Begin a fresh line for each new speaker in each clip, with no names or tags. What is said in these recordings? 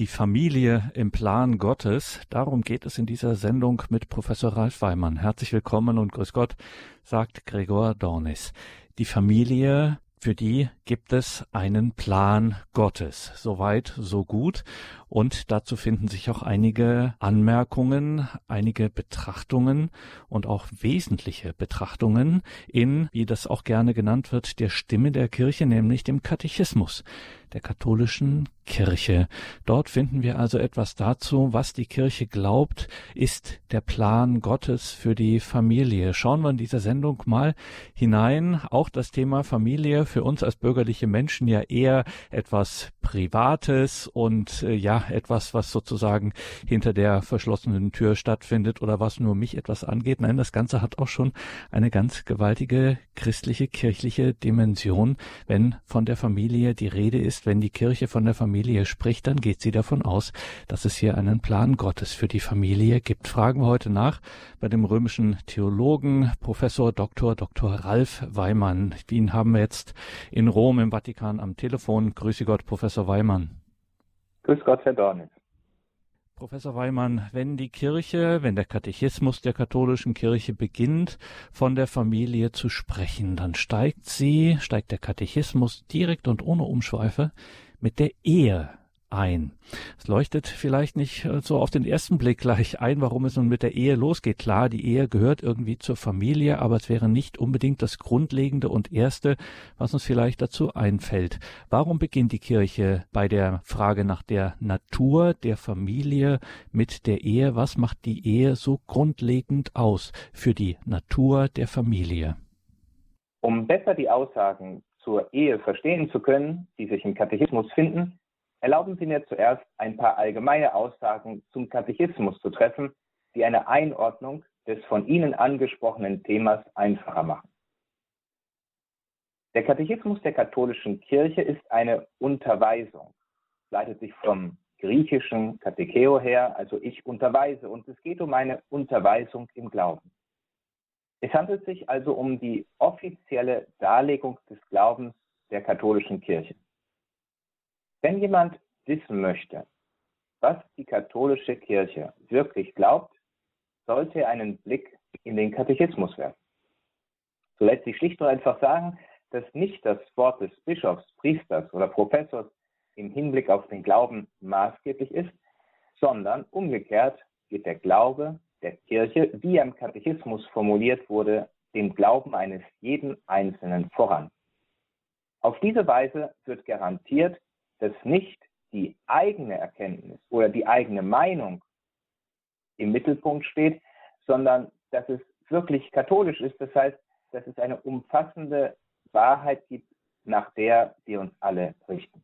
Die Familie im Plan Gottes. Darum geht es in dieser Sendung mit Professor Ralf Weimann. Herzlich willkommen und grüß Gott, sagt Gregor Dornis. Die Familie für die gibt es einen Plan Gottes. Soweit, so gut. Und dazu finden sich auch einige Anmerkungen, einige Betrachtungen und auch wesentliche Betrachtungen in, wie das auch gerne genannt wird, der Stimme der Kirche, nämlich dem Katechismus der katholischen Kirche. Dort finden wir also etwas dazu, was die Kirche glaubt, ist der Plan Gottes für die Familie. Schauen wir in dieser Sendung mal hinein. Auch das Thema Familie für uns als bürgerliche Menschen ja eher etwas Privates und äh, ja, etwas, was sozusagen hinter der verschlossenen Tür stattfindet oder was nur mich etwas angeht. Nein, das Ganze hat auch schon eine ganz gewaltige christliche, kirchliche Dimension, wenn von der Familie die Rede ist, wenn die Kirche von der Familie spricht, dann geht sie davon aus, dass es hier einen Plan Gottes für die Familie gibt. Fragen wir heute nach bei dem römischen Theologen Professor Dr. Dr. Ralf Weimann. Ihn haben wir jetzt in Rom im Vatikan am Telefon. Grüße Gott, Professor Weimann.
Grüß Gott, Herr Dornis.
Professor Weimann, wenn die Kirche, wenn der Katechismus der katholischen Kirche beginnt, von der Familie zu sprechen, dann steigt sie, steigt der Katechismus direkt und ohne Umschweife mit der Ehe ein. Es leuchtet vielleicht nicht äh, so auf den ersten Blick gleich ein, warum es nun mit der Ehe losgeht. Klar, die Ehe gehört irgendwie zur Familie, aber es wäre nicht unbedingt das Grundlegende und Erste, was uns vielleicht dazu einfällt. Warum beginnt die Kirche bei der Frage nach der Natur der Familie mit der Ehe? Was macht die Ehe so grundlegend aus für die Natur der Familie?
Um besser die Aussagen zur Ehe verstehen zu können, die sich im Katechismus finden, Erlauben Sie mir zuerst ein paar allgemeine Aussagen zum Katechismus zu treffen, die eine Einordnung des von Ihnen angesprochenen Themas einfacher machen. Der Katechismus der katholischen Kirche ist eine Unterweisung, leitet sich vom griechischen Katecheo her, also ich unterweise, und es geht um eine Unterweisung im Glauben. Es handelt sich also um die offizielle Darlegung des Glaubens der katholischen Kirche. Wenn jemand wissen möchte, was die katholische Kirche wirklich glaubt, sollte er einen Blick in den Katechismus werfen. So lässt sich schlicht und einfach sagen, dass nicht das Wort des Bischofs, Priesters oder Professors im Hinblick auf den Glauben maßgeblich ist, sondern umgekehrt geht der Glaube der Kirche, wie er im Katechismus formuliert wurde, dem Glauben eines jeden Einzelnen voran. Auf diese Weise wird garantiert, dass nicht die eigene Erkenntnis oder die eigene Meinung im Mittelpunkt steht, sondern dass es wirklich katholisch ist. Das heißt, dass es eine umfassende Wahrheit gibt, nach der wir uns alle richten.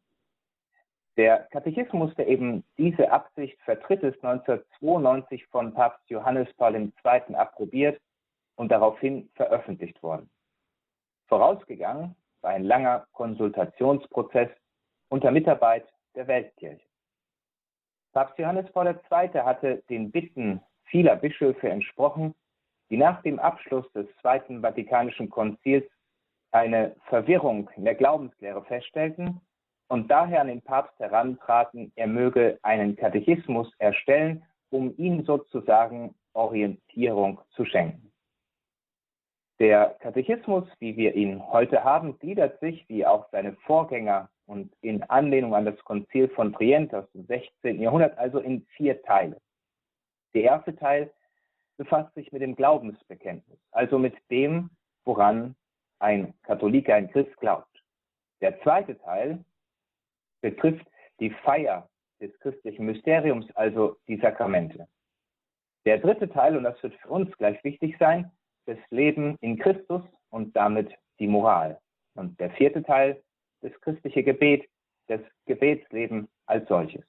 Der Katechismus, der eben diese Absicht vertritt, ist 1992 von Papst Johannes Paul II. approbiert und daraufhin veröffentlicht worden. Vorausgegangen war ein langer Konsultationsprozess unter Mitarbeit der Weltkirche. Papst Johannes Paul II. hatte den Bitten vieler Bischöfe entsprochen, die nach dem Abschluss des Zweiten Vatikanischen Konzils eine Verwirrung in der Glaubenslehre feststellten und daher an den Papst herantraten, er möge einen Katechismus erstellen, um ihm sozusagen Orientierung zu schenken. Der Katechismus, wie wir ihn heute haben, gliedert sich, wie auch seine Vorgänger und in Anlehnung an das Konzil von Trient aus dem 16. Jahrhundert, also in vier Teile. Der erste Teil befasst sich mit dem Glaubensbekenntnis, also mit dem, woran ein Katholik, ein Christ glaubt. Der zweite Teil betrifft die Feier des christlichen Mysteriums, also die Sakramente. Der dritte Teil, und das wird für uns gleich wichtig sein, das Leben in Christus und damit die Moral. Und der vierte Teil das christliche Gebet, das Gebetsleben als solches.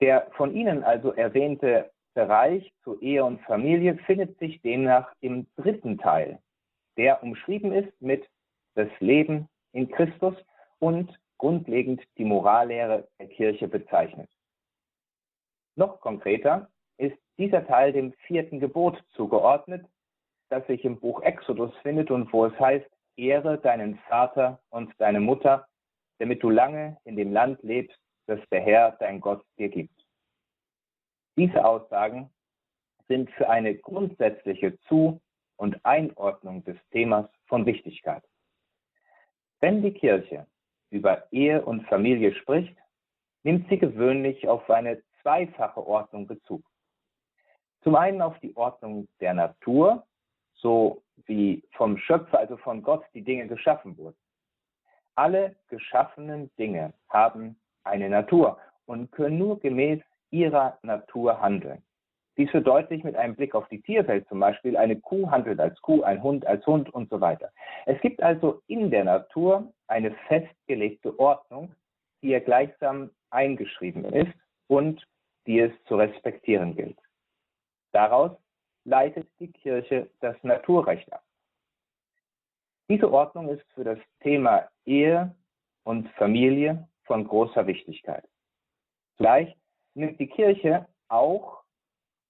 Der von Ihnen also erwähnte Bereich zu Ehe und Familie findet sich demnach im dritten Teil, der umschrieben ist mit das Leben in Christus und grundlegend die Morallehre der Kirche bezeichnet. Noch konkreter ist dieser Teil dem vierten Gebot zugeordnet, das sich im Buch Exodus findet und wo es heißt, Ehre deinen Vater und deine Mutter, damit du lange in dem Land lebst, das der Herr, dein Gott, dir gibt. Diese Aussagen sind für eine grundsätzliche Zu- und Einordnung des Themas von Wichtigkeit. Wenn die Kirche über Ehe und Familie spricht, nimmt sie gewöhnlich auf eine zweifache Ordnung Bezug. Zum einen auf die Ordnung der Natur, so wie vom Schöpfer, also von Gott, die Dinge geschaffen wurden. Alle geschaffenen Dinge haben eine Natur und können nur gemäß ihrer Natur handeln. Dies wird deutlich mit einem Blick auf die Tierwelt zum Beispiel. Eine Kuh handelt als Kuh, ein Hund als Hund und so weiter. Es gibt also in der Natur eine festgelegte Ordnung, die ja gleichsam eingeschrieben ist und die es zu respektieren gilt. Daraus leitet die Kirche das Naturrecht ab. Diese Ordnung ist für das Thema Ehe und Familie von großer Wichtigkeit. Zugleich nimmt die Kirche auch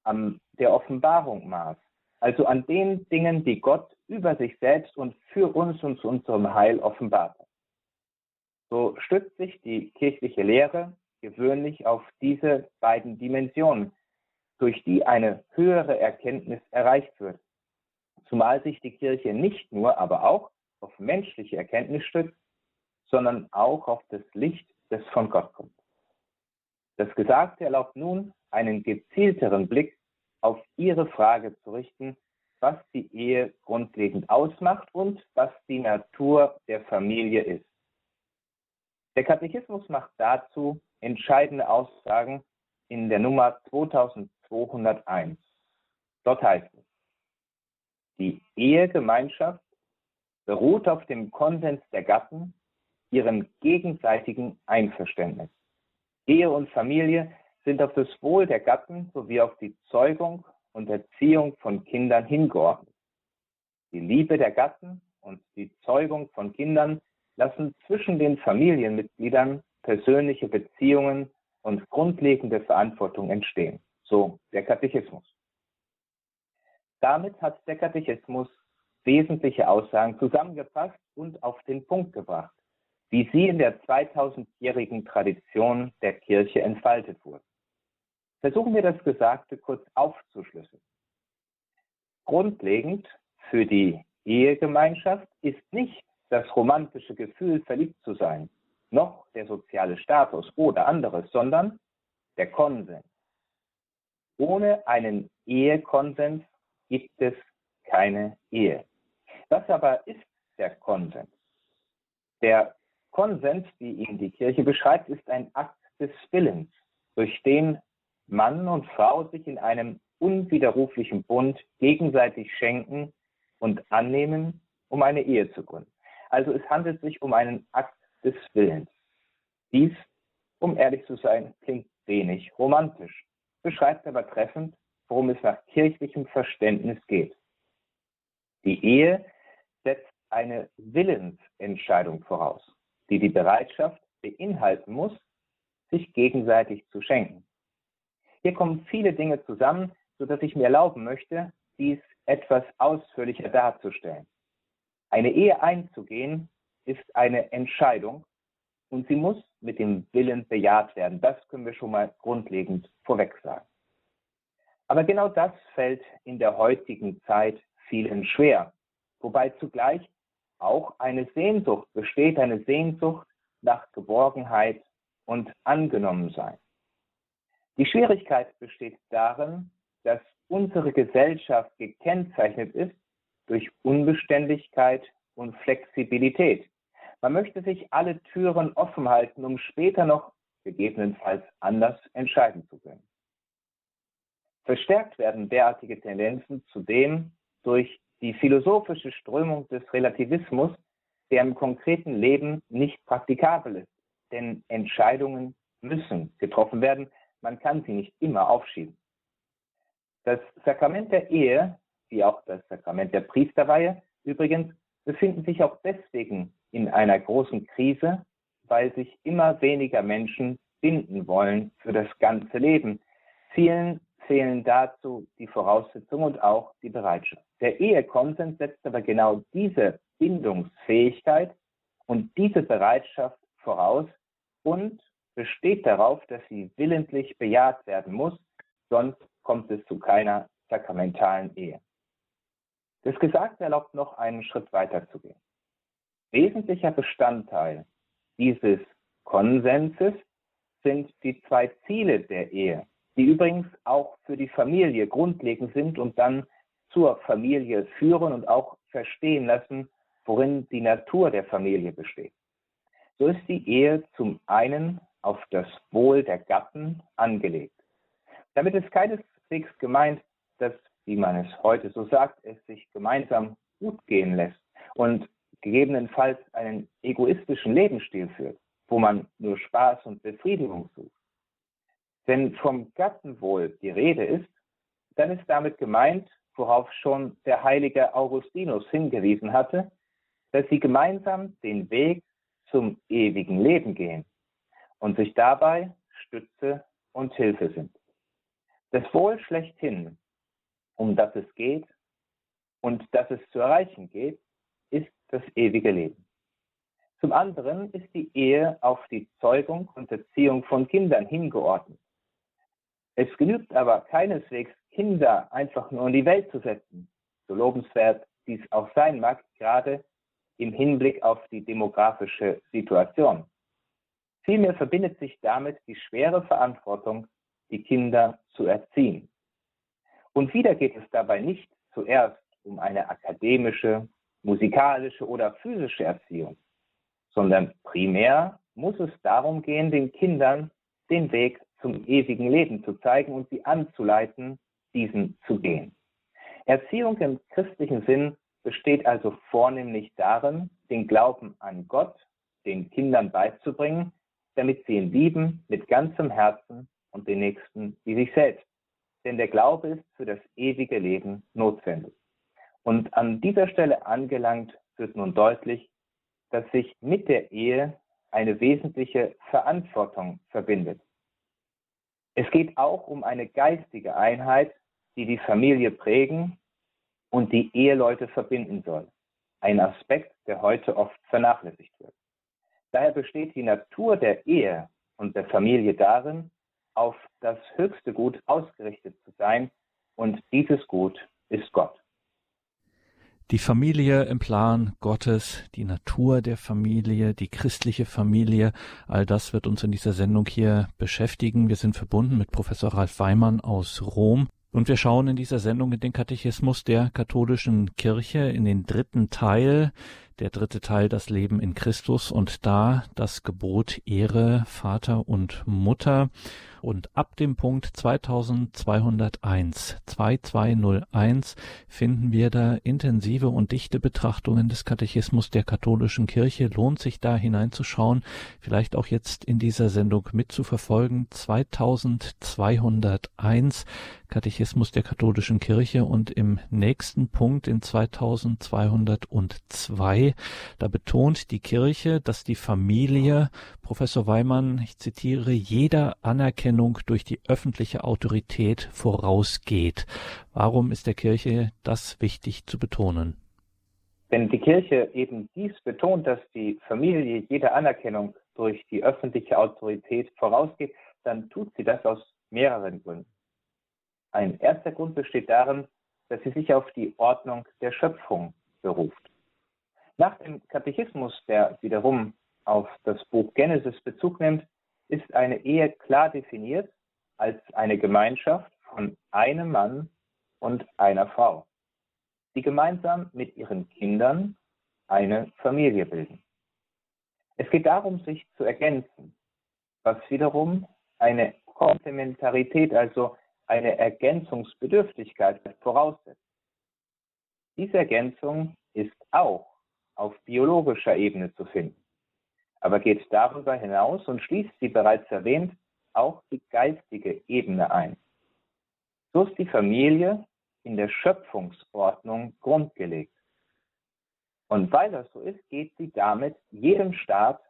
an der Offenbarung maß, also an den Dingen, die Gott über sich selbst und für uns und zu unserem Heil offenbart hat. So stützt sich die kirchliche Lehre gewöhnlich auf diese beiden Dimensionen, durch die eine höhere Erkenntnis erreicht wird. Zumal sich die Kirche nicht nur, aber auch auf menschliche Erkenntnis stützt, sondern auch auf das Licht, das von Gott kommt. Das Gesagte erlaubt nun einen gezielteren Blick auf Ihre Frage zu richten, was die Ehe grundlegend ausmacht und was die Natur der Familie ist. Der Katechismus macht dazu entscheidende Aussagen in der Nummer 2201. Dort heißt es, die Ehegemeinschaft beruht auf dem Konsens der Gatten, ihrem gegenseitigen Einverständnis. Ehe und Familie sind auf das Wohl der Gatten sowie auf die Zeugung und Erziehung von Kindern hingeordnet. Die Liebe der Gatten und die Zeugung von Kindern lassen zwischen den Familienmitgliedern persönliche Beziehungen und grundlegende Verantwortung entstehen. So der Katechismus. Damit hat der Katechismus wesentliche Aussagen zusammengefasst und auf den Punkt gebracht wie sie in der 2000-jährigen Tradition der Kirche entfaltet wurden. Versuchen wir das Gesagte kurz aufzuschlüsseln. Grundlegend für die Ehegemeinschaft ist nicht das romantische Gefühl, verliebt zu sein, noch der soziale Status oder anderes, sondern der Konsens. Ohne einen Ehekonsens gibt es keine Ehe. Was aber ist der Konsens? Der Konsens, wie ihn die Kirche beschreibt, ist ein Akt des Willens, durch den Mann und Frau sich in einem unwiderruflichen Bund gegenseitig schenken und annehmen, um eine Ehe zu gründen. Also es handelt sich um einen Akt des Willens. Dies, um ehrlich zu sein, klingt wenig romantisch, beschreibt aber treffend, worum es nach kirchlichem Verständnis geht. Die Ehe setzt eine Willensentscheidung voraus die die Bereitschaft beinhalten muss, sich gegenseitig zu schenken. Hier kommen viele Dinge zusammen, sodass ich mir erlauben möchte, dies etwas ausführlicher darzustellen. Eine Ehe einzugehen ist eine Entscheidung und sie muss mit dem Willen bejaht werden. Das können wir schon mal grundlegend vorweg sagen. Aber genau das fällt in der heutigen Zeit vielen schwer, wobei zugleich auch eine Sehnsucht besteht, eine Sehnsucht nach Geborgenheit und Angenommensein. Die Schwierigkeit besteht darin, dass unsere Gesellschaft gekennzeichnet ist durch Unbeständigkeit und Flexibilität. Man möchte sich alle Türen offen halten, um später noch gegebenenfalls anders entscheiden zu können. Verstärkt werden derartige Tendenzen zudem durch die philosophische Strömung des Relativismus, der im konkreten Leben nicht praktikabel ist. Denn Entscheidungen müssen getroffen werden. Man kann sie nicht immer aufschieben. Das Sakrament der Ehe, wie auch das Sakrament der Priesterweihe, übrigens, befinden sich auch deswegen in einer großen Krise, weil sich immer weniger Menschen binden wollen für das ganze Leben. Vielen fehlen dazu die Voraussetzungen und auch die Bereitschaft. Der Ehekonsens setzt aber genau diese Bindungsfähigkeit und diese Bereitschaft voraus und besteht darauf, dass sie willentlich bejaht werden muss, sonst kommt es zu keiner sakramentalen Ehe. Das Gesagte erlaubt noch einen Schritt weiter zu gehen. Wesentlicher Bestandteil dieses Konsenses sind die zwei Ziele der Ehe, die übrigens auch für die Familie grundlegend sind und dann zur Familie führen und auch verstehen lassen, worin die Natur der Familie besteht. So ist die Ehe zum einen auf das Wohl der Gatten angelegt. Damit ist keineswegs gemeint, dass, wie man es heute so sagt, es sich gemeinsam gut gehen lässt und gegebenenfalls einen egoistischen Lebensstil führt, wo man nur Spaß und Befriedigung sucht. Wenn vom Gattenwohl die Rede ist, dann ist damit gemeint, worauf schon der heilige Augustinus hingewiesen hatte, dass sie gemeinsam den Weg zum ewigen Leben gehen und sich dabei Stütze und Hilfe sind. Das Wohl schlechthin, um das es geht und das es zu erreichen geht, das ewige Leben. Zum anderen ist die Ehe auf die Zeugung und Erziehung von Kindern hingeordnet. Es genügt aber keineswegs, Kinder einfach nur in die Welt zu setzen, so lobenswert dies auch sein mag, gerade im Hinblick auf die demografische Situation. Vielmehr verbindet sich damit die schwere Verantwortung, die Kinder zu erziehen. Und wieder geht es dabei nicht zuerst um eine akademische, musikalische oder physische Erziehung, sondern primär muss es darum gehen, den Kindern den Weg zum ewigen Leben zu zeigen und sie anzuleiten, diesen zu gehen. Erziehung im christlichen Sinn besteht also vornehmlich darin, den Glauben an Gott den Kindern beizubringen, damit sie ihn lieben mit ganzem Herzen und den Nächsten wie sich selbst. Denn der Glaube ist für das ewige Leben notwendig. Und an dieser Stelle angelangt wird nun deutlich, dass sich mit der Ehe eine wesentliche Verantwortung verbindet. Es geht auch um eine geistige Einheit, die die Familie prägen und die Eheleute verbinden soll. Ein Aspekt, der heute oft vernachlässigt wird. Daher besteht die Natur der Ehe und der Familie darin, auf das höchste Gut ausgerichtet zu sein, und dieses Gut ist Gott.
Die Familie im Plan Gottes, die Natur der Familie, die christliche Familie, all das wird uns in dieser Sendung hier beschäftigen. Wir sind verbunden mit Professor Ralf Weimann aus Rom. Und wir schauen in dieser Sendung in den Katechismus der katholischen Kirche in den dritten Teil, der dritte Teil das Leben in Christus und da das Gebot Ehre Vater und Mutter und ab dem Punkt 2201, 2201 finden wir da intensive und dichte Betrachtungen des Katechismus der katholischen Kirche. Lohnt sich da hineinzuschauen, vielleicht auch jetzt in dieser Sendung mitzuverfolgen. 2201 Katechismus der katholischen Kirche und im nächsten Punkt in 2202, da betont die Kirche, dass die Familie, Professor Weimann, ich zitiere, jeder Anerkennung durch die öffentliche Autorität vorausgeht. Warum ist der Kirche das wichtig zu betonen?
Wenn die Kirche eben dies betont, dass die Familie jeder Anerkennung durch die öffentliche Autorität vorausgeht, dann tut sie das aus mehreren Gründen. Ein erster Grund besteht darin, dass sie sich auf die Ordnung der Schöpfung beruft. Nach dem Katechismus, der wiederum auf das Buch Genesis Bezug nimmt, ist eine Ehe klar definiert als eine Gemeinschaft von einem Mann und einer Frau, die gemeinsam mit ihren Kindern eine Familie bilden. Es geht darum, sich zu ergänzen, was wiederum eine Komplementarität, also eine Ergänzungsbedürftigkeit voraussetzt. Diese Ergänzung ist auch auf biologischer Ebene zu finden, aber geht darüber hinaus und schließt, wie bereits erwähnt, auch die geistige Ebene ein. So ist die Familie in der Schöpfungsordnung grundgelegt. Und weil das so ist, geht sie damit jedem Staat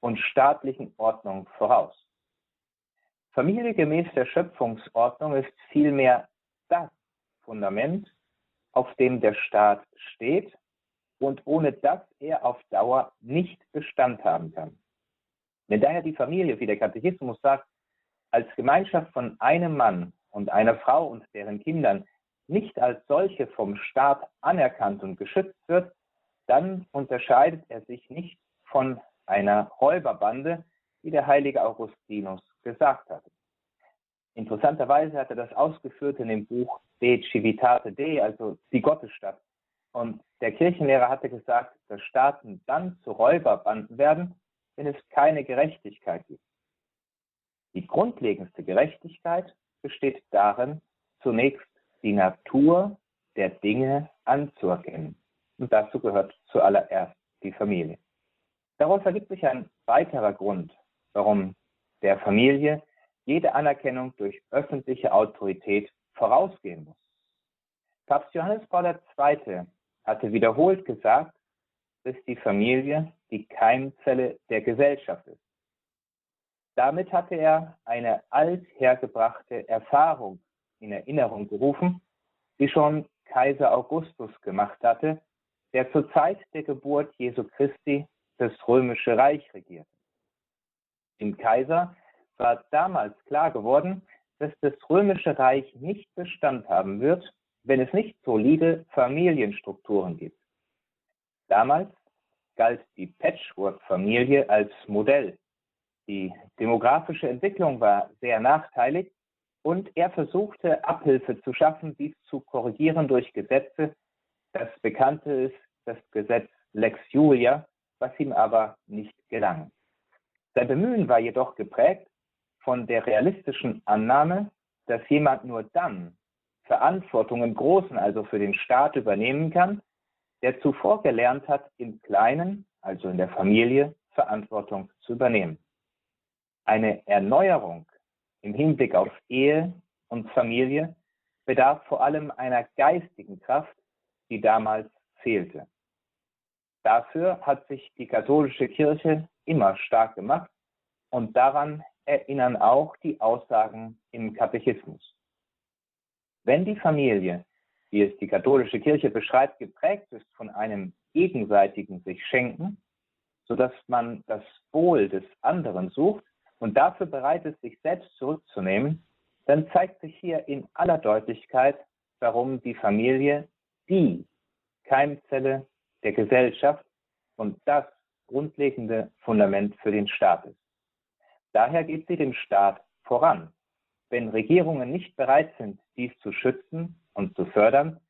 und staatlichen Ordnung voraus. Familie gemäß der Schöpfungsordnung ist vielmehr das Fundament, auf dem der Staat steht und ohne das er auf Dauer nicht Bestand haben kann. Wenn daher die Familie, wie der Katechismus sagt, als Gemeinschaft von einem Mann und einer Frau und deren Kindern nicht als solche vom Staat anerkannt und geschützt wird, dann unterscheidet er sich nicht von einer Räuberbande, wie der heilige Augustinus gesagt hat. Interessanterweise hat er das ausgeführt in dem Buch De Civitate Dei, also die Gottesstadt. Und der Kirchenlehrer hatte gesagt, dass Staaten dann zu Räuberbanden werden, wenn es keine Gerechtigkeit gibt. Die grundlegendste Gerechtigkeit besteht darin, zunächst die Natur der Dinge anzuerkennen. Und dazu gehört zuallererst die Familie. Daraus ergibt sich ein weiterer Grund, warum der Familie jede Anerkennung durch öffentliche Autorität vorausgehen muss. Papst Johannes Paul II. hatte wiederholt gesagt, dass die Familie die Keimzelle der Gesellschaft ist. Damit hatte er eine althergebrachte Erfahrung in Erinnerung gerufen, die schon Kaiser Augustus gemacht hatte, der zur Zeit der Geburt Jesu Christi das römische Reich regierte. Dem Kaiser war damals klar geworden, dass das römische Reich nicht Bestand haben wird, wenn es nicht solide Familienstrukturen gibt. Damals galt die Patchwork-Familie als Modell. Die demografische Entwicklung war sehr nachteilig und er versuchte Abhilfe zu schaffen, dies zu korrigieren durch Gesetze. Das bekannte ist das Gesetz Lex Julia, was ihm aber nicht gelang. Sein Bemühen war jedoch geprägt von der realistischen Annahme, dass jemand nur dann Verantwortung im Großen, also für den Staat, übernehmen kann, der zuvor gelernt hat, im Kleinen, also in der Familie, Verantwortung zu übernehmen. Eine Erneuerung im Hinblick auf Ehe und Familie bedarf vor allem einer geistigen Kraft, die damals fehlte. Dafür hat sich die katholische Kirche immer stark gemacht und daran erinnern auch die Aussagen im Katechismus. Wenn die Familie, wie es die katholische Kirche beschreibt, geprägt ist von einem gegenseitigen sich schenken, sodass man das Wohl des anderen sucht, und dafür bereit ist, sich selbst zurückzunehmen, dann zeigt sich hier in aller Deutlichkeit, warum die Familie die Keimzelle der Gesellschaft und das grundlegende Fundament für den Staat ist. Daher geht sie dem Staat voran. Wenn Regierungen nicht bereit sind, dies zu schützen und zu fördern,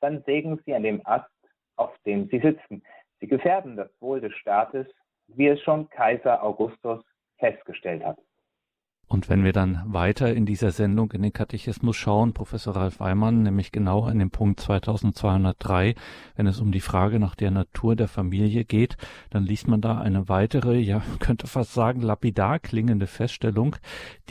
dann sägen sie an dem Ast, auf dem sie sitzen. Sie gefährden das Wohl des Staates, wie es schon Kaiser Augustus festgestellt hat.
Und wenn wir dann weiter in dieser Sendung in den Katechismus schauen, Professor Ralf Weimann, nämlich genau an dem Punkt 2203, wenn es um die Frage nach der Natur der Familie geht, dann liest man da eine weitere, ja, könnte fast sagen, lapidar klingende Feststellung,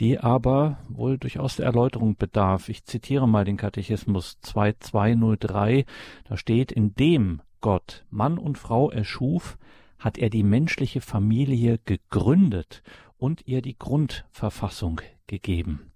die aber wohl durchaus der Erläuterung bedarf. Ich zitiere mal den Katechismus 2203, da steht, in dem Gott Mann und Frau erschuf, hat er die menschliche Familie gegründet und ihr die Grundverfassung gegeben.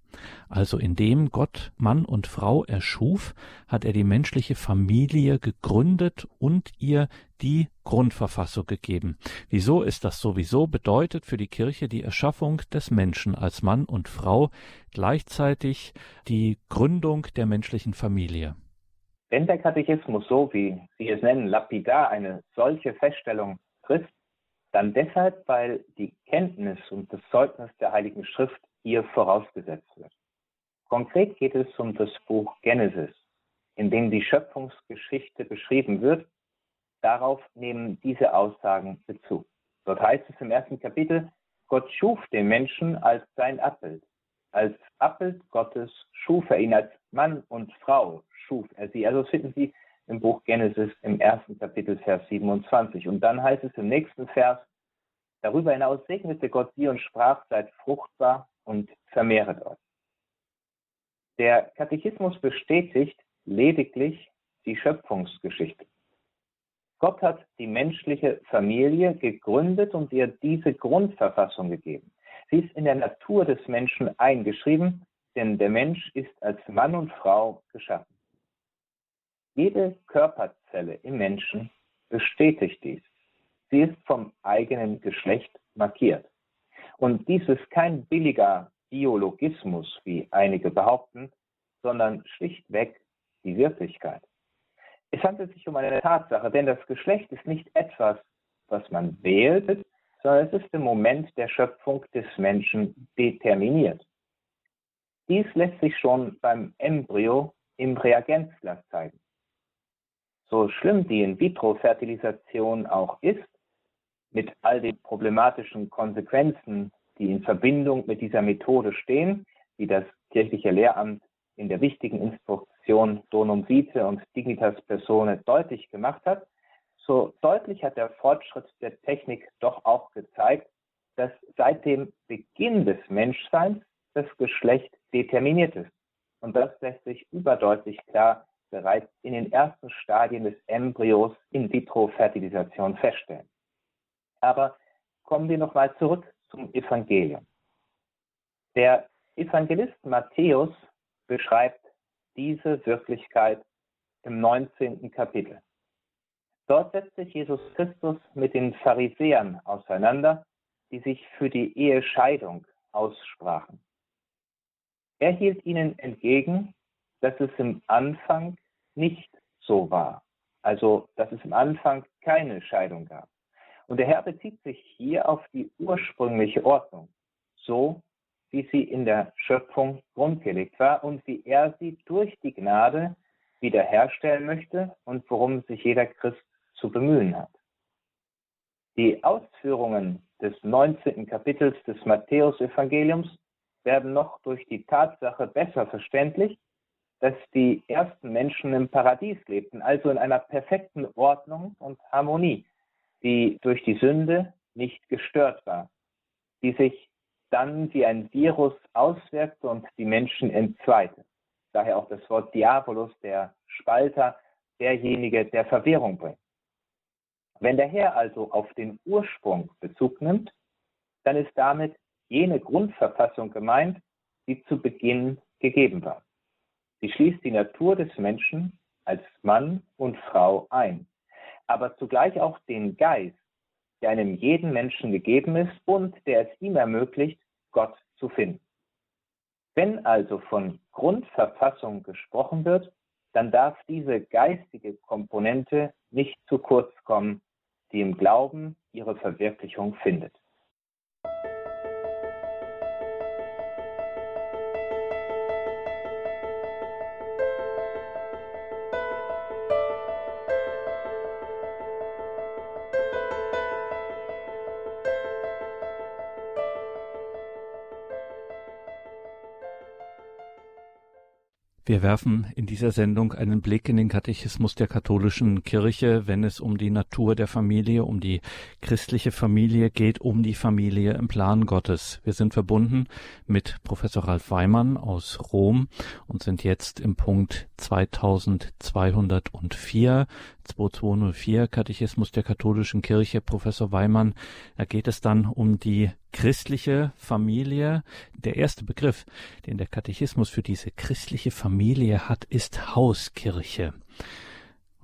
Also indem Gott Mann und Frau erschuf, hat er die menschliche Familie gegründet und ihr die Grundverfassung gegeben. Wieso ist das sowieso? Bedeutet für die Kirche die Erschaffung des Menschen als Mann und Frau gleichzeitig die Gründung der menschlichen Familie.
Wenn der Katechismus so, wie Sie es nennen, lapidar eine solche Feststellung trifft, dann deshalb, weil die Kenntnis und das Zeugnis der Heiligen Schrift ihr vorausgesetzt wird. Konkret geht es um das Buch Genesis, in dem die Schöpfungsgeschichte beschrieben wird. Darauf nehmen diese Aussagen Bezug. Dort heißt es im ersten Kapitel, Gott schuf den Menschen als sein Abbild. Als Abbild Gottes schuf er ihn als Mann und Frau, schuf er sie. Also finden Sie im Buch Genesis im ersten Kapitel, Vers 27. Und dann heißt es im nächsten Vers, darüber hinaus segnete Gott sie und sprach, seid fruchtbar und vermehret euch. Der Katechismus bestätigt lediglich die Schöpfungsgeschichte. Gott hat die menschliche Familie gegründet und ihr diese Grundverfassung gegeben. Sie ist in der Natur des Menschen eingeschrieben, denn der Mensch ist als Mann und Frau geschaffen. Jede Körperzelle im Menschen bestätigt dies. Sie ist vom eigenen Geschlecht markiert. Und dies ist kein billiger Biologismus, wie einige behaupten, sondern schlichtweg die Wirklichkeit. Es handelt sich um eine Tatsache, denn das Geschlecht ist nicht etwas, was man wählt, sondern es ist im Moment der Schöpfung des Menschen determiniert. Dies lässt sich schon beim Embryo im Reagenzglas zeigen. So schlimm die In-vitro-Fertilisation auch ist, mit all den problematischen Konsequenzen, die in Verbindung mit dieser Methode stehen, wie das kirchliche Lehramt in der wichtigen Instruktion Donum Vitae und Dignitas Personae deutlich gemacht hat, so deutlich hat der Fortschritt der Technik doch auch gezeigt, dass seit dem Beginn des Menschseins das Geschlecht determiniert ist. Und das lässt sich überdeutlich klar bereits in den ersten Stadien des Embryos in vitro Fertilisation feststellen. Aber kommen wir nochmal zurück zum Evangelium. Der Evangelist Matthäus beschreibt diese Wirklichkeit im 19. Kapitel. Dort setzt sich Jesus Christus mit den Pharisäern auseinander, die sich für die Ehescheidung aussprachen. Er hielt ihnen entgegen, dass es im Anfang nicht so war, also dass es im Anfang keine Scheidung gab. Und der Herr bezieht sich hier auf die ursprüngliche Ordnung, so wie sie in der Schöpfung grundgelegt war und wie er sie durch die Gnade wiederherstellen möchte und worum sich jeder Christ zu bemühen hat. Die Ausführungen des 19. Kapitels des Matthäusevangeliums werden noch durch die Tatsache besser verständlich, dass die ersten Menschen im Paradies lebten, also in einer perfekten Ordnung und Harmonie, die durch die Sünde nicht gestört war, die sich dann wie ein Virus auswirkte und die Menschen entzweite. Daher auch das Wort Diabolus, der Spalter, derjenige, der Verwirrung bringt. Wenn der Herr also auf den Ursprung Bezug nimmt, dann ist damit jene Grundverfassung gemeint, die zu Beginn gegeben war. Sie schließt die Natur des Menschen als Mann und Frau ein, aber zugleich auch den Geist, der einem jeden Menschen gegeben ist und der es ihm ermöglicht, Gott zu finden. Wenn also von Grundverfassung gesprochen wird, dann darf diese geistige Komponente nicht zu kurz kommen, die im Glauben ihre Verwirklichung findet.
Wir werfen in dieser Sendung einen Blick in den Katechismus der katholischen Kirche, wenn es um die Natur der Familie, um die christliche Familie geht, um die Familie im Plan Gottes. Wir sind verbunden mit Professor Ralf Weimann aus Rom und sind jetzt im Punkt 2204, 2204 Katechismus der katholischen Kirche, Professor Weimann. Da geht es dann um die christliche Familie. Der erste Begriff, den der Katechismus für diese christliche Familie hat, ist Hauskirche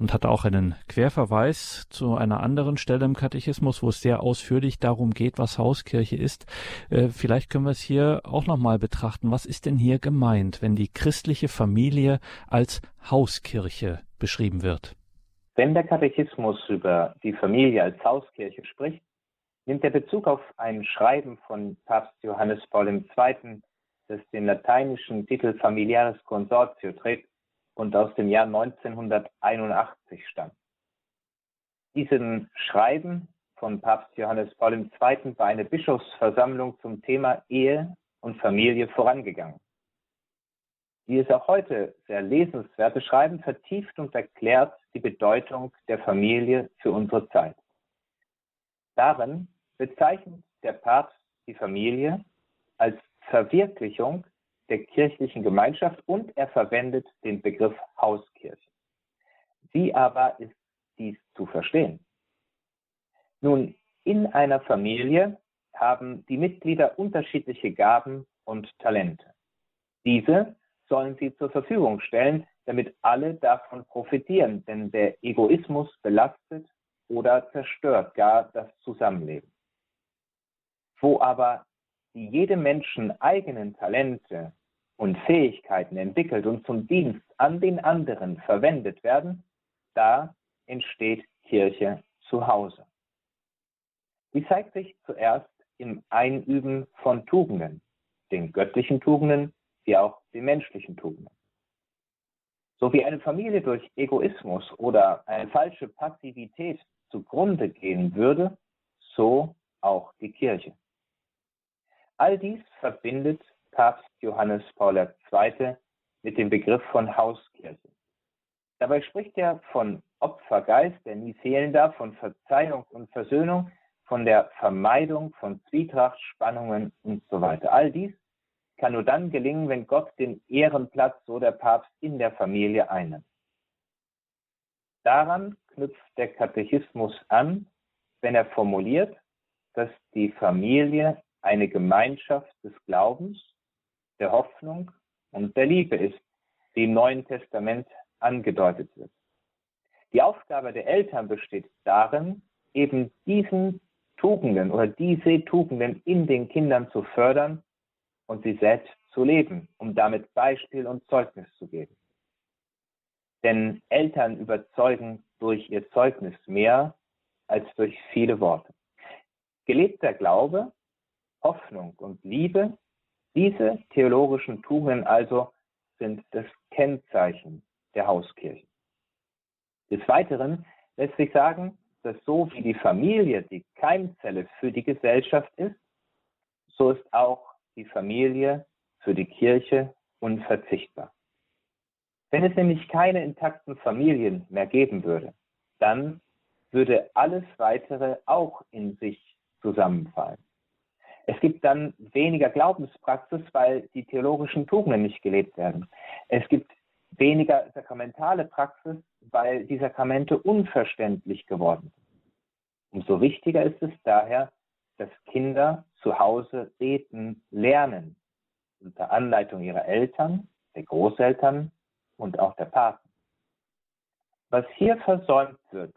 und hat auch einen Querverweis zu einer anderen Stelle im Katechismus, wo es sehr ausführlich darum geht, was Hauskirche ist. Äh, vielleicht können wir es hier auch nochmal betrachten. Was ist denn hier gemeint, wenn die christliche Familie als Hauskirche beschrieben wird?
Wenn der Katechismus über die Familie als Hauskirche spricht, nimmt er Bezug auf ein Schreiben von Papst Johannes Paul II., das den lateinischen Titel Familiares Consortio trägt und aus dem Jahr 1981 stammt. Diesem Schreiben von Papst Johannes Paul II. war eine Bischofsversammlung zum Thema Ehe und Familie vorangegangen. Dieses auch heute sehr lesenswerte Schreiben vertieft und erklärt die Bedeutung der Familie für unsere Zeit. Darin bezeichnet der Papst die Familie als Verwirklichung der kirchlichen Gemeinschaft und er verwendet den Begriff Hauskirche. Wie aber ist dies zu verstehen? Nun, in einer Familie haben die Mitglieder unterschiedliche Gaben und Talente. Diese sollen sie zur Verfügung stellen, damit alle davon profitieren, denn der Egoismus belastet oder zerstört gar das Zusammenleben. Wo aber die jedem Menschen eigenen Talente und Fähigkeiten entwickelt und zum Dienst an den anderen verwendet werden, da entsteht Kirche zu Hause. Die zeigt sich zuerst im Einüben von Tugenden, den göttlichen Tugenden wie auch den menschlichen Tugenden. So wie eine Familie durch Egoismus oder eine falsche Passivität zugrunde gehen würde, so auch die Kirche. All dies verbindet Papst Johannes Paul II. mit dem Begriff von Hauskirche. Dabei spricht er von Opfergeist, der nie fehlen darf, von Verzeihung und Versöhnung, von der Vermeidung von Zwietracht, Spannungen und so weiter. All dies kann nur dann gelingen, wenn Gott den Ehrenplatz, so der Papst, in der Familie einnimmt. Daran knüpft der Katechismus an, wenn er formuliert, dass die Familie eine Gemeinschaft des Glaubens, der Hoffnung und der Liebe ist, die im Neuen Testament angedeutet wird. Die Aufgabe der Eltern besteht darin, eben diesen Tugenden oder diese Tugenden in den Kindern zu fördern und sie selbst zu leben, um damit Beispiel und Zeugnis zu geben. Denn Eltern überzeugen durch ihr Zeugnis mehr als durch viele Worte. Gelebter Glaube, Hoffnung und Liebe, diese theologischen Tugenden also sind das Kennzeichen der Hauskirche. Des Weiteren lässt sich sagen, dass so wie die Familie die Keimzelle für die Gesellschaft ist, so ist auch die Familie für die Kirche unverzichtbar. Wenn es nämlich keine intakten Familien mehr geben würde, dann würde alles weitere auch in sich zusammenfallen. Es gibt dann weniger Glaubenspraxis, weil die theologischen Tugenden nicht gelebt werden. Es gibt weniger sakramentale Praxis, weil die Sakramente unverständlich geworden sind. Umso wichtiger ist es daher, dass Kinder zu Hause beten lernen, unter Anleitung ihrer Eltern, der Großeltern und auch der Paten. Was hier versäumt wird,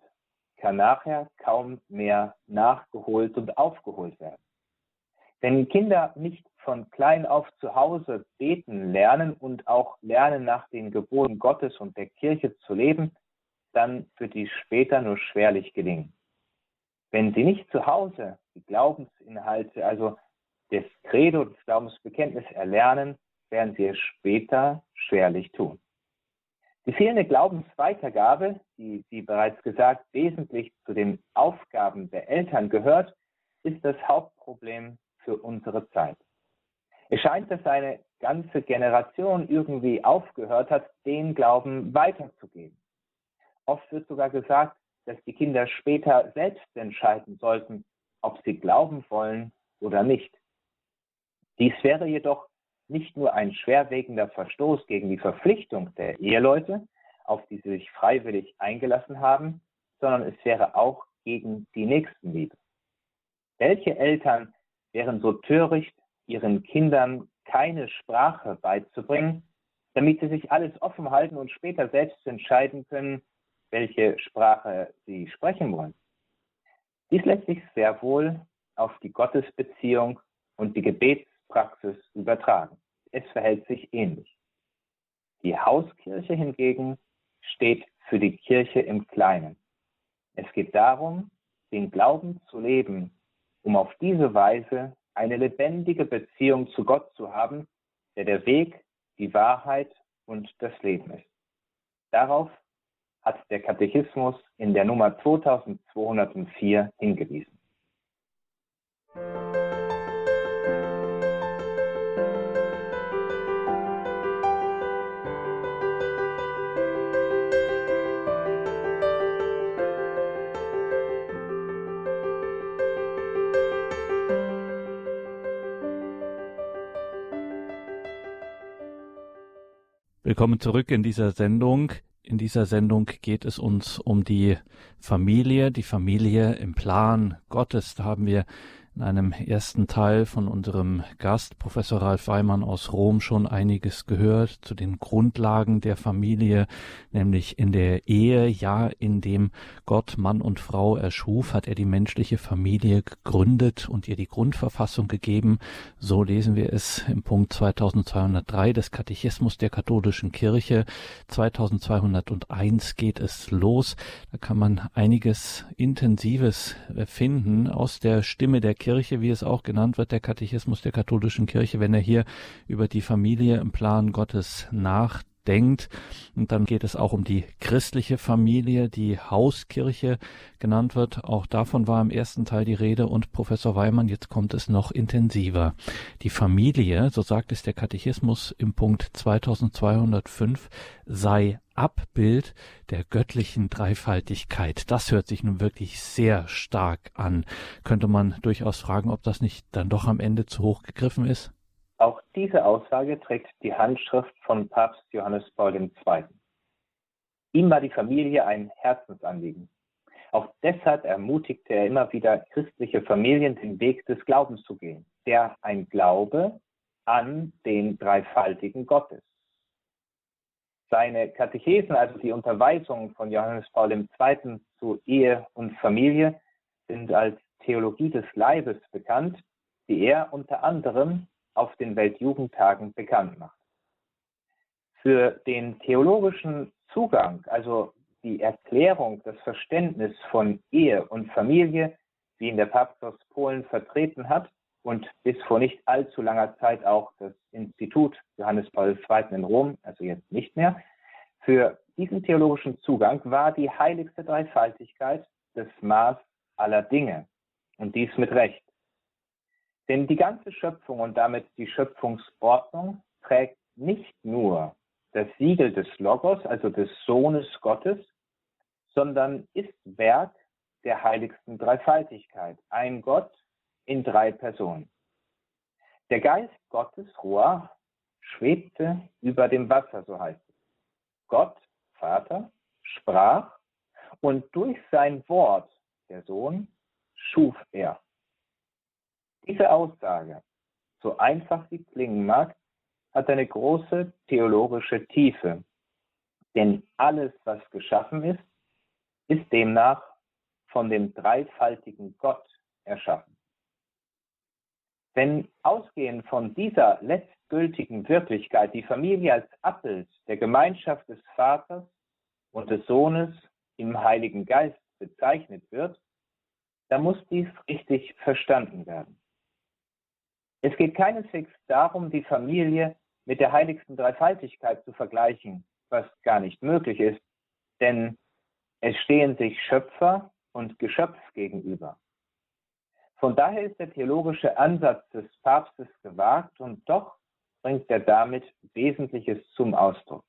kann nachher kaum mehr nachgeholt und aufgeholt werden. Wenn Kinder nicht von klein auf zu Hause beten lernen und auch lernen, nach den Geboten Gottes und der Kirche zu leben, dann wird dies später nur schwerlich gelingen. Wenn sie nicht zu Hause die Glaubensinhalte, also des Credo, des Glaubensbekenntnisses erlernen, werden sie es später schwerlich tun. Die fehlende Glaubensweitergabe, die, wie bereits gesagt, wesentlich zu den Aufgaben der Eltern gehört, ist das Hauptproblem für unsere Zeit. Es scheint, dass eine ganze Generation irgendwie aufgehört hat, den Glauben weiterzugeben. Oft wird sogar gesagt, dass die Kinder später selbst entscheiden sollten, ob sie glauben wollen oder nicht. Dies wäre jedoch nicht nur ein schwerwiegender Verstoß gegen die Verpflichtung der Eheleute, auf die sie sich freiwillig eingelassen haben, sondern es wäre auch gegen die Nächstenliebe. Welche Eltern wären so töricht, ihren Kindern keine Sprache beizubringen, damit sie sich alles offen halten und später selbst entscheiden können, welche Sprache sie sprechen wollen? Dies lässt sich sehr wohl auf die Gottesbeziehung und die Gebets Praxis übertragen. Es verhält sich ähnlich. Die Hauskirche hingegen steht für die Kirche im Kleinen. Es geht darum, den Glauben zu leben, um auf diese Weise eine lebendige Beziehung zu Gott zu haben, der der Weg, die Wahrheit und das Leben ist. Darauf hat der Katechismus in der Nummer 2204 hingewiesen.
Willkommen zurück in dieser Sendung. In dieser Sendung geht es uns um die Familie, die Familie im Plan Gottes. Da haben wir in einem ersten Teil von unserem Gast, Professor Ralf Weimann aus Rom, schon einiges gehört zu den Grundlagen der Familie, nämlich in der Ehe, ja, in dem Gott Mann und Frau erschuf, hat er die menschliche Familie gegründet und ihr die Grundverfassung gegeben. So lesen wir es im Punkt 2203 des Katechismus der katholischen Kirche. 2201 geht es los. Da kann man einiges Intensives finden aus der Stimme der Kirche, wie es auch genannt wird, der Katechismus der katholischen Kirche, wenn er hier über die Familie im Plan Gottes nachdenkt. Und dann geht es auch um die christliche Familie, die Hauskirche genannt wird. Auch davon war im ersten Teil die Rede und Professor Weimann, jetzt kommt es noch intensiver. Die Familie, so sagt es der Katechismus im Punkt 2205, sei Abbild der göttlichen Dreifaltigkeit. Das hört sich nun wirklich sehr stark an. Könnte man durchaus fragen, ob das nicht dann doch am Ende zu hoch gegriffen ist?
Diese Aussage trägt die Handschrift von Papst Johannes Paul II. Ihm war die Familie ein Herzensanliegen. Auch deshalb ermutigte er immer wieder christliche Familien, den Weg des Glaubens zu gehen, der ein Glaube an den dreifaltigen Gott ist. Seine Katechesen, also die Unterweisungen von Johannes Paul II. zu Ehe und Familie, sind als Theologie des Leibes bekannt, die er unter anderem auf den Weltjugendtagen bekannt macht. Für den theologischen Zugang, also die Erklärung, das Verständnis von Ehe und Familie, wie ihn der Papst aus Polen vertreten hat und bis vor nicht allzu langer Zeit auch das Institut Johannes Paul II. in Rom, also jetzt nicht mehr. Für diesen theologischen Zugang war die heiligste Dreifaltigkeit das Maß aller Dinge und dies mit Recht. Denn die ganze Schöpfung und damit die Schöpfungsordnung trägt nicht nur das Siegel des Logos, also des Sohnes Gottes, sondern ist Werk der heiligsten Dreifaltigkeit, ein Gott in drei Personen. Der Geist Gottes, Ruach, schwebte über dem Wasser, so heißt es. Gott, Vater, sprach und durch sein Wort, der Sohn, schuf er. Diese Aussage, so einfach sie klingen mag, hat eine große theologische Tiefe. Denn alles, was geschaffen ist, ist demnach von dem dreifaltigen Gott erschaffen. Wenn ausgehend von dieser letztgültigen Wirklichkeit die Familie als Abbild der Gemeinschaft des Vaters und des Sohnes im Heiligen Geist bezeichnet wird, dann muss dies richtig verstanden werden. Es geht keineswegs darum, die Familie mit der heiligsten Dreifaltigkeit zu vergleichen, was gar nicht möglich ist, denn es stehen sich Schöpfer und Geschöpf gegenüber. Von daher ist der theologische Ansatz des Papstes gewagt und doch bringt er damit Wesentliches zum Ausdruck.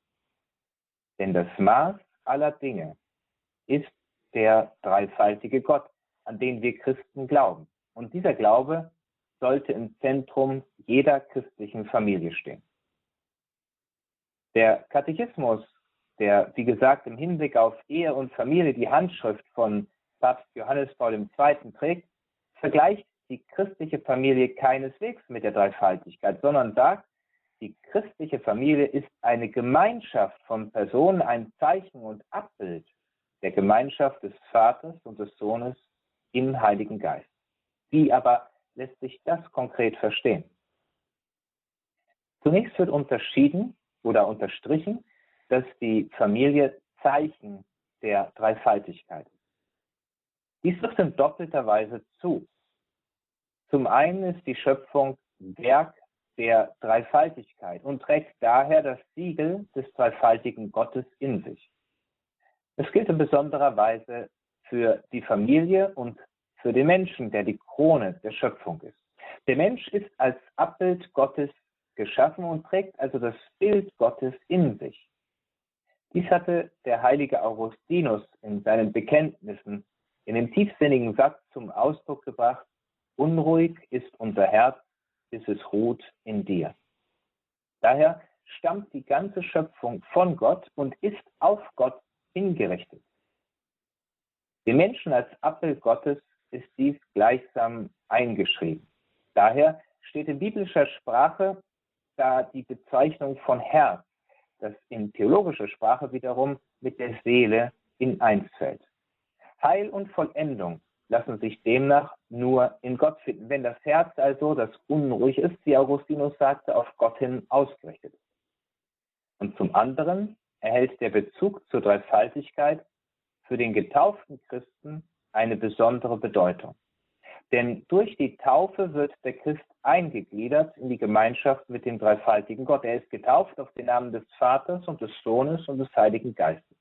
Denn das Maß aller Dinge ist der dreifaltige Gott, an den wir Christen glauben. Und dieser Glaube sollte im Zentrum jeder christlichen Familie stehen. Der Katechismus, der, wie gesagt, im Hinblick auf Ehe und Familie die Handschrift von Papst Johannes Paul II. trägt, vergleicht die christliche Familie keineswegs mit der Dreifaltigkeit, sondern sagt, die christliche Familie ist eine Gemeinschaft von Personen, ein Zeichen und Abbild der Gemeinschaft des Vaters und des Sohnes im Heiligen Geist. Wie aber lässt sich das konkret verstehen? Zunächst wird unterschieden oder unterstrichen, dass die Familie Zeichen der Dreifaltigkeit ist. Dies trifft in doppelter Weise zu. Zum einen ist die Schöpfung Werk der Dreifaltigkeit und trägt daher das Siegel des dreifaltigen Gottes in sich. Es gilt in besonderer Weise für die Familie und für den Menschen, der die Krone der Schöpfung ist. Der Mensch ist als Abbild Gottes geschaffen und trägt also das Bild Gottes in sich. Dies hatte der heilige Augustinus in seinen Bekenntnissen in dem tiefsinnigen Satz zum Ausdruck gebracht, unruhig ist unser Herz, bis es ruht in dir. Daher stammt die ganze Schöpfung von Gott und ist auf Gott hingerichtet. Den Menschen als Abbild Gottes ist dies gleichsam eingeschrieben. Daher steht in biblischer Sprache da die Bezeichnung von Herz, das in theologischer Sprache wiederum mit der Seele in eins fällt. Heil und Vollendung lassen sich demnach nur in Gott finden, wenn das Herz also, das unruhig ist, wie Augustinus sagte, auf Gott hin ausgerichtet ist. Und zum anderen erhält der Bezug zur Dreifaltigkeit für den getauften Christen eine besondere Bedeutung. Denn durch die Taufe wird der Christ eingegliedert in die Gemeinschaft mit dem dreifaltigen Gott. Er ist getauft auf den Namen des Vaters und des Sohnes und des Heiligen Geistes.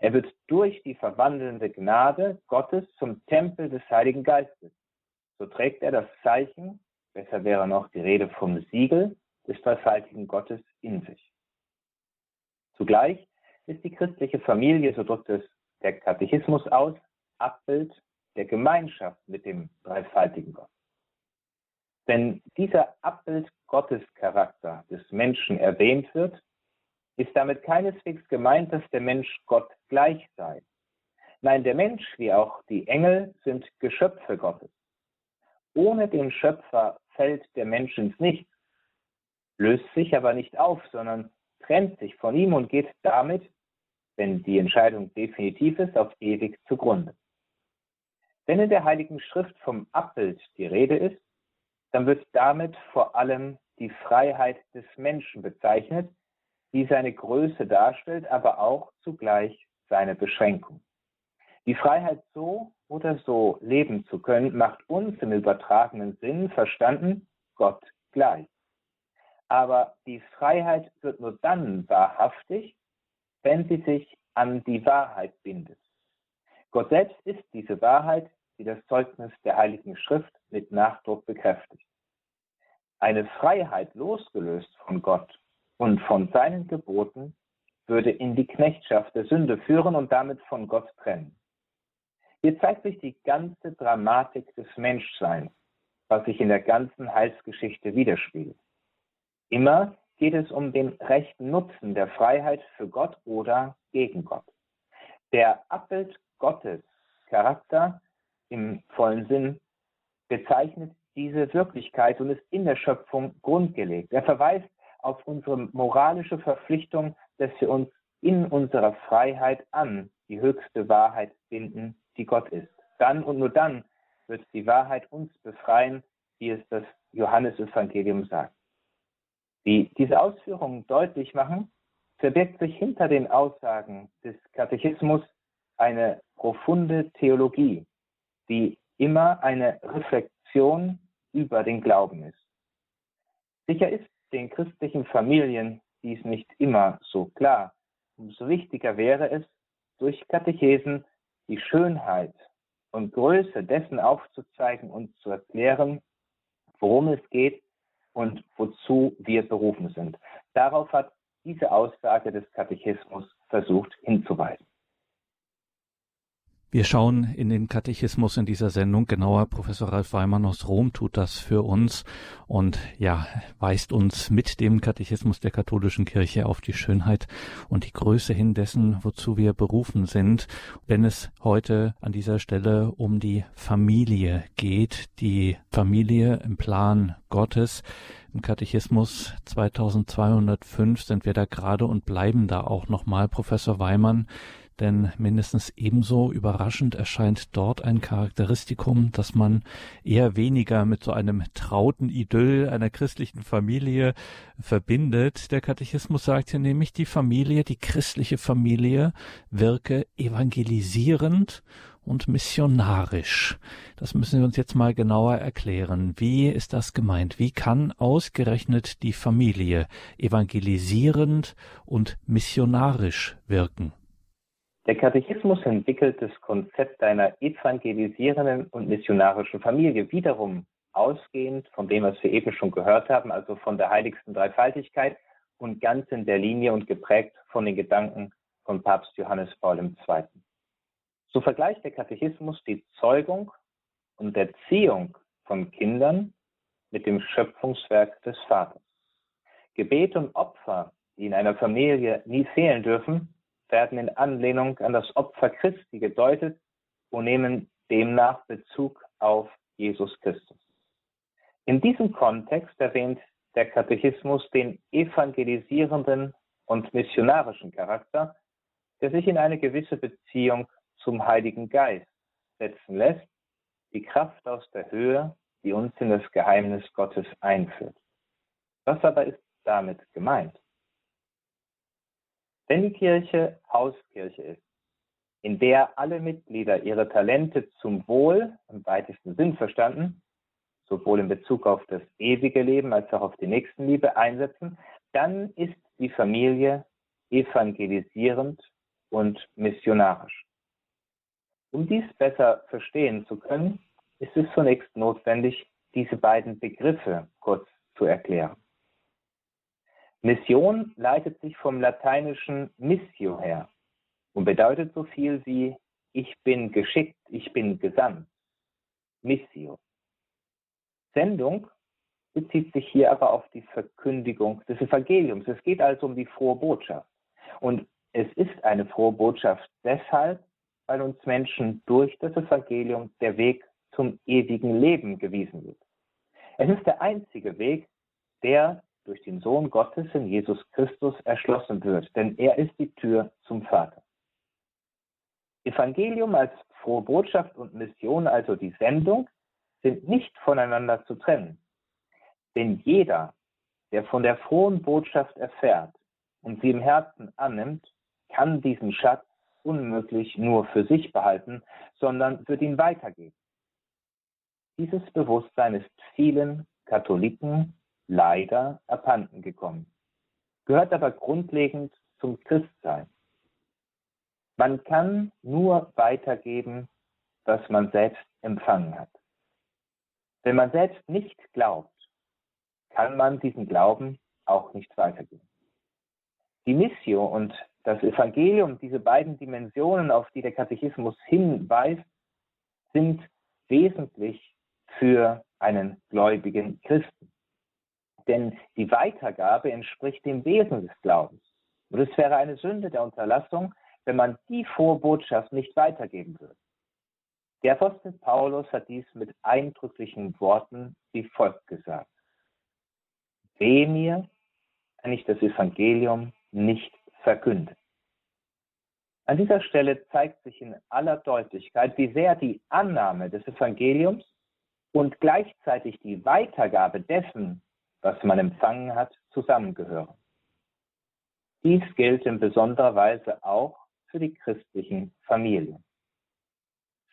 Er wird durch die verwandelnde Gnade Gottes zum Tempel des Heiligen Geistes. So trägt er das Zeichen, besser wäre noch die Rede vom Siegel des dreifaltigen Gottes in sich. Zugleich ist die christliche Familie, so drückt es der Katechismus aus, Abbild der Gemeinschaft mit dem dreifaltigen Gott. Wenn dieser Abbild Gottes Charakter des Menschen erwähnt wird, ist damit keineswegs gemeint, dass der Mensch Gott gleich sei. Nein, der Mensch wie auch die Engel sind Geschöpfe Gottes. Ohne den Schöpfer fällt der Mensch ins Nichts, löst sich aber nicht auf, sondern trennt sich von ihm und geht damit, wenn die Entscheidung definitiv ist, auf ewig zugrunde. Wenn in der Heiligen Schrift vom Abbild die Rede ist, dann wird damit vor allem die Freiheit des Menschen bezeichnet, die seine Größe darstellt, aber auch zugleich seine Beschränkung. Die Freiheit so oder so leben zu können, macht uns im übertragenen Sinn verstanden Gott gleich. Aber die Freiheit wird nur dann wahrhaftig, wenn sie sich an die Wahrheit bindet. Gott selbst ist diese Wahrheit, die das Zeugnis der Heiligen Schrift mit Nachdruck bekräftigt. Eine Freiheit losgelöst von Gott und von seinen Geboten würde in die Knechtschaft der Sünde führen und damit von Gott trennen. Hier zeigt sich die ganze Dramatik des Menschseins, was sich in der ganzen Heilsgeschichte widerspiegelt. Immer geht es um den rechten Nutzen der Freiheit für Gott oder gegen Gott. Der Abbild Gottes Charakter im vollen Sinn bezeichnet diese Wirklichkeit und ist in der Schöpfung grundgelegt. Er verweist auf unsere moralische Verpflichtung, dass wir uns in unserer Freiheit an die höchste Wahrheit binden, die Gott ist. Dann und nur dann wird die Wahrheit uns befreien, wie es das Johannesevangelium sagt. Wie diese Ausführungen deutlich machen, verbirgt sich hinter den Aussagen des Katechismus eine profunde Theologie, die immer eine Reflexion über den Glauben ist. Sicher ist den christlichen Familien dies nicht immer so klar. Umso wichtiger wäre es, durch Katechesen die Schönheit und Größe dessen aufzuzeigen und zu erklären, worum es geht und wozu wir berufen sind. Darauf hat diese Aussage des Katechismus versucht hinzuweisen.
Wir schauen in den Katechismus in dieser Sendung genauer. Professor Ralf Weimann aus Rom tut das für uns und ja, weist uns mit dem Katechismus der katholischen Kirche auf die Schönheit und die Größe hin dessen, wozu wir berufen sind. Wenn es heute an dieser Stelle um die Familie geht, die Familie im Plan Gottes, im Katechismus 2205 sind wir da gerade und bleiben da auch nochmal, Professor Weimann denn mindestens ebenso überraschend erscheint dort ein Charakteristikum, das man eher weniger mit so einem trauten Idyll einer christlichen Familie verbindet. Der Katechismus sagt hier nämlich, die Familie, die christliche Familie wirke evangelisierend und missionarisch. Das müssen wir uns jetzt mal genauer erklären. Wie ist das gemeint? Wie kann ausgerechnet die Familie evangelisierend und missionarisch wirken?
Der Katechismus entwickelt das Konzept einer evangelisierenden und missionarischen Familie wiederum ausgehend von dem, was wir eben schon gehört haben, also von der heiligsten Dreifaltigkeit und ganz in der Linie und geprägt von den Gedanken von Papst Johannes Paul II. So vergleicht der Katechismus die Zeugung und Erziehung von Kindern mit dem Schöpfungswerk des Vaters. Gebet und Opfer, die in einer Familie nie fehlen dürfen, werden in Anlehnung an das Opfer Christi gedeutet und nehmen demnach Bezug auf Jesus Christus. In diesem Kontext erwähnt der Katechismus den evangelisierenden und missionarischen Charakter, der sich in eine gewisse Beziehung zum Heiligen Geist setzen lässt, die Kraft aus der Höhe, die uns in das Geheimnis Gottes einführt. Was aber ist damit gemeint? Wenn die Kirche Hauskirche ist, in der alle Mitglieder ihre Talente zum Wohl, im weitesten Sinn verstanden, sowohl in Bezug auf das ewige Leben als auch auf die Nächstenliebe einsetzen, dann ist die Familie evangelisierend und missionarisch. Um dies besser verstehen zu können, ist es zunächst notwendig, diese beiden Begriffe kurz zu erklären. Mission leitet sich vom lateinischen missio her und bedeutet so viel wie ich bin geschickt, ich bin gesandt. Missio. Sendung bezieht sich hier aber auf die Verkündigung des Evangeliums. Es geht also um die frohe Botschaft. Und es ist eine frohe Botschaft deshalb, weil uns Menschen durch das Evangelium der Weg zum ewigen Leben gewiesen wird. Es ist der einzige Weg, der durch den Sohn Gottes in Jesus Christus erschlossen wird, denn er ist die Tür zum Vater. Evangelium als frohe Botschaft und Mission, also die Sendung, sind nicht voneinander zu trennen. Denn jeder, der von der frohen Botschaft erfährt und sie im Herzen annimmt, kann diesen Schatz unmöglich nur für sich behalten, sondern wird ihn weitergeben. Dieses Bewusstsein ist vielen Katholiken leider abhanden gekommen, gehört aber grundlegend zum Christsein. Man kann nur weitergeben, was man selbst empfangen hat. Wenn man selbst nicht glaubt, kann man diesen Glauben auch nicht weitergeben. Die Missio und das Evangelium, diese beiden Dimensionen, auf die der Katechismus hinweist, sind wesentlich für einen gläubigen Christen. Denn die Weitergabe entspricht dem Wesen des Glaubens. Und es wäre eine Sünde der Unterlassung, wenn man die Vorbotschaft nicht weitergeben würde. Der Apostel Paulus hat dies mit eindrücklichen Worten wie folgt gesagt. Weh mir, wenn ich das Evangelium nicht verkünde. An dieser Stelle zeigt sich in aller Deutlichkeit, wie sehr die Annahme des Evangeliums und gleichzeitig die Weitergabe dessen, was man empfangen hat, zusammengehören. Dies gilt in besonderer Weise auch für die christlichen Familien.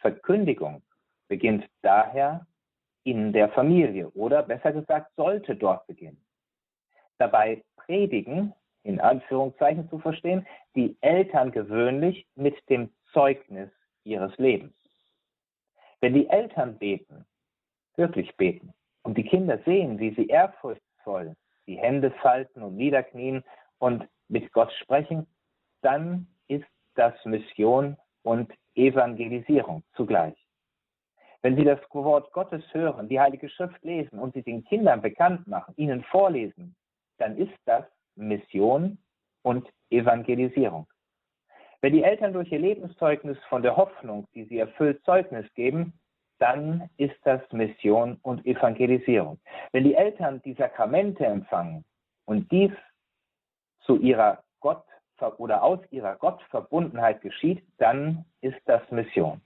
Verkündigung beginnt daher in der Familie oder besser gesagt sollte dort beginnen. Dabei predigen, in Anführungszeichen zu verstehen, die Eltern gewöhnlich mit dem Zeugnis ihres Lebens. Wenn die Eltern beten, wirklich beten, und die Kinder sehen, wie sie ehrfurchtsvoll die Hände falten und niederknien und mit Gott sprechen, dann ist das Mission und Evangelisierung zugleich. Wenn Sie das Wort Gottes hören, die Heilige Schrift lesen und sie den Kindern bekannt machen, ihnen vorlesen, dann ist das Mission und Evangelisierung. Wenn die Eltern durch ihr Lebenszeugnis von der Hoffnung, die sie erfüllt, Zeugnis geben, dann ist das Mission und Evangelisierung. Wenn die Eltern die Sakramente empfangen und dies zu ihrer Gott oder aus ihrer Gottverbundenheit geschieht, dann ist das Mission.